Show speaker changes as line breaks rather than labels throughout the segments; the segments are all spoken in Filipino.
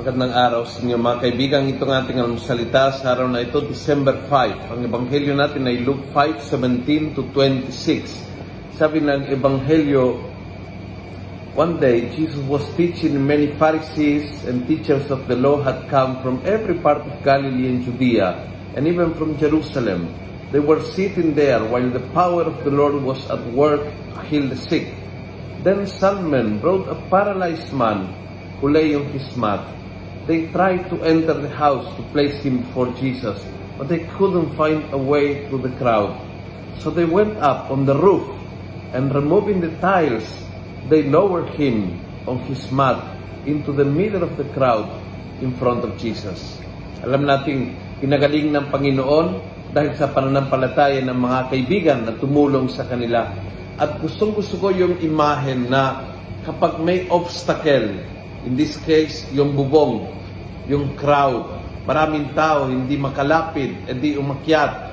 Magandang araw sa inyo mga kaibigan. Itong ating salita sa araw na ito, December 5. Ang ebanghelyo natin ay Luke 5:17 to 26. Sabi ng ebanghelyo, One day, Jesus was teaching many Pharisees and teachers of the law had come from every part of Galilee and Judea, and even from Jerusalem. They were sitting there while the power of the Lord was at work to heal the sick. Then some brought a paralyzed man who lay on his mat. They tried to enter the house to place him before Jesus, but they couldn't find a way through the crowd. So they went up on the roof, and removing the tiles, they lowered him on his mat into the middle of the crowd in front of Jesus. Alam nating pinagaling ng Panginoon dahil sa pananampalataya ng mga kaibigan na tumulong sa kanila. At gustong gusto ko yung imahen na kapag may obstacle, in this case, yung bubong, yung crowd, maraming tao, hindi makalapit, edi umakyat.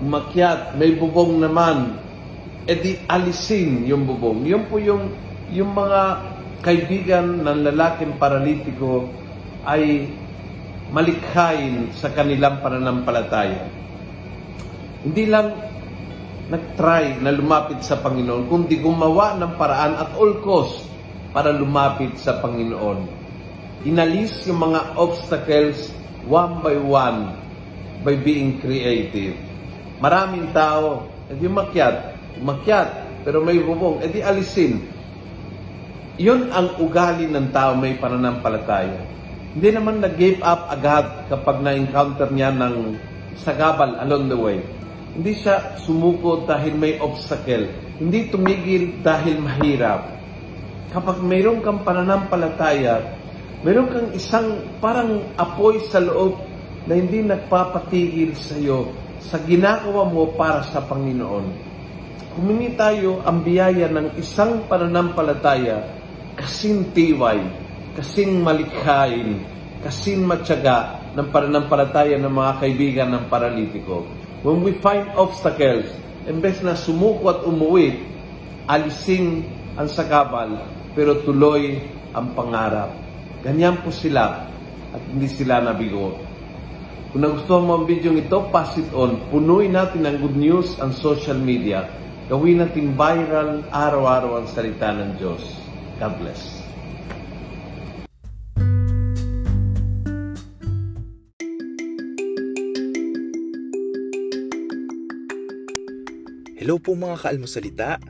Umakyat, may bubong naman, edi alisin yung bubong. Yun po yung, yung mga kaibigan ng lalaking paralitiko ay malikhain sa kanilang pananampalataya. Hindi lang nag-try na lumapit sa Panginoon, kundi gumawa ng paraan at all cost para lumapit sa Panginoon. Inalis yung mga obstacles one by one by being creative. Maraming tao, edi umakyat, umakyat, pero may bubong, edi alisin. Yun ang ugali ng tao may pananampalataya. Hindi naman nag-give up agad kapag na-encounter niya ng sagabal along the way. Hindi siya sumuko dahil may obstacle. Hindi tumigil dahil mahirap. Kapag mayroon kang pananampalataya, mayroon kang isang parang apoy sa loob na hindi nagpapatigil sa iyo sa ginagawa mo para sa Panginoon. Humingi tayo ang biyaya ng isang pananampalataya kasing tiway, kasing malikhain, kasing matyaga ng pananampalataya ng mga kaibigan ng paralitiko. When we find obstacles, imbes na sumuko at umuwi, alising ang sagabal, pero tuloy ang pangarap. Ganyan po sila at hindi sila nabigo. Kung nagustuhan mo ang video ito, pass it on. Punuin natin ang good news ang social media. Gawin natin viral araw-araw ang salita ng Diyos. God bless.
Hello po mga kaalmosalita.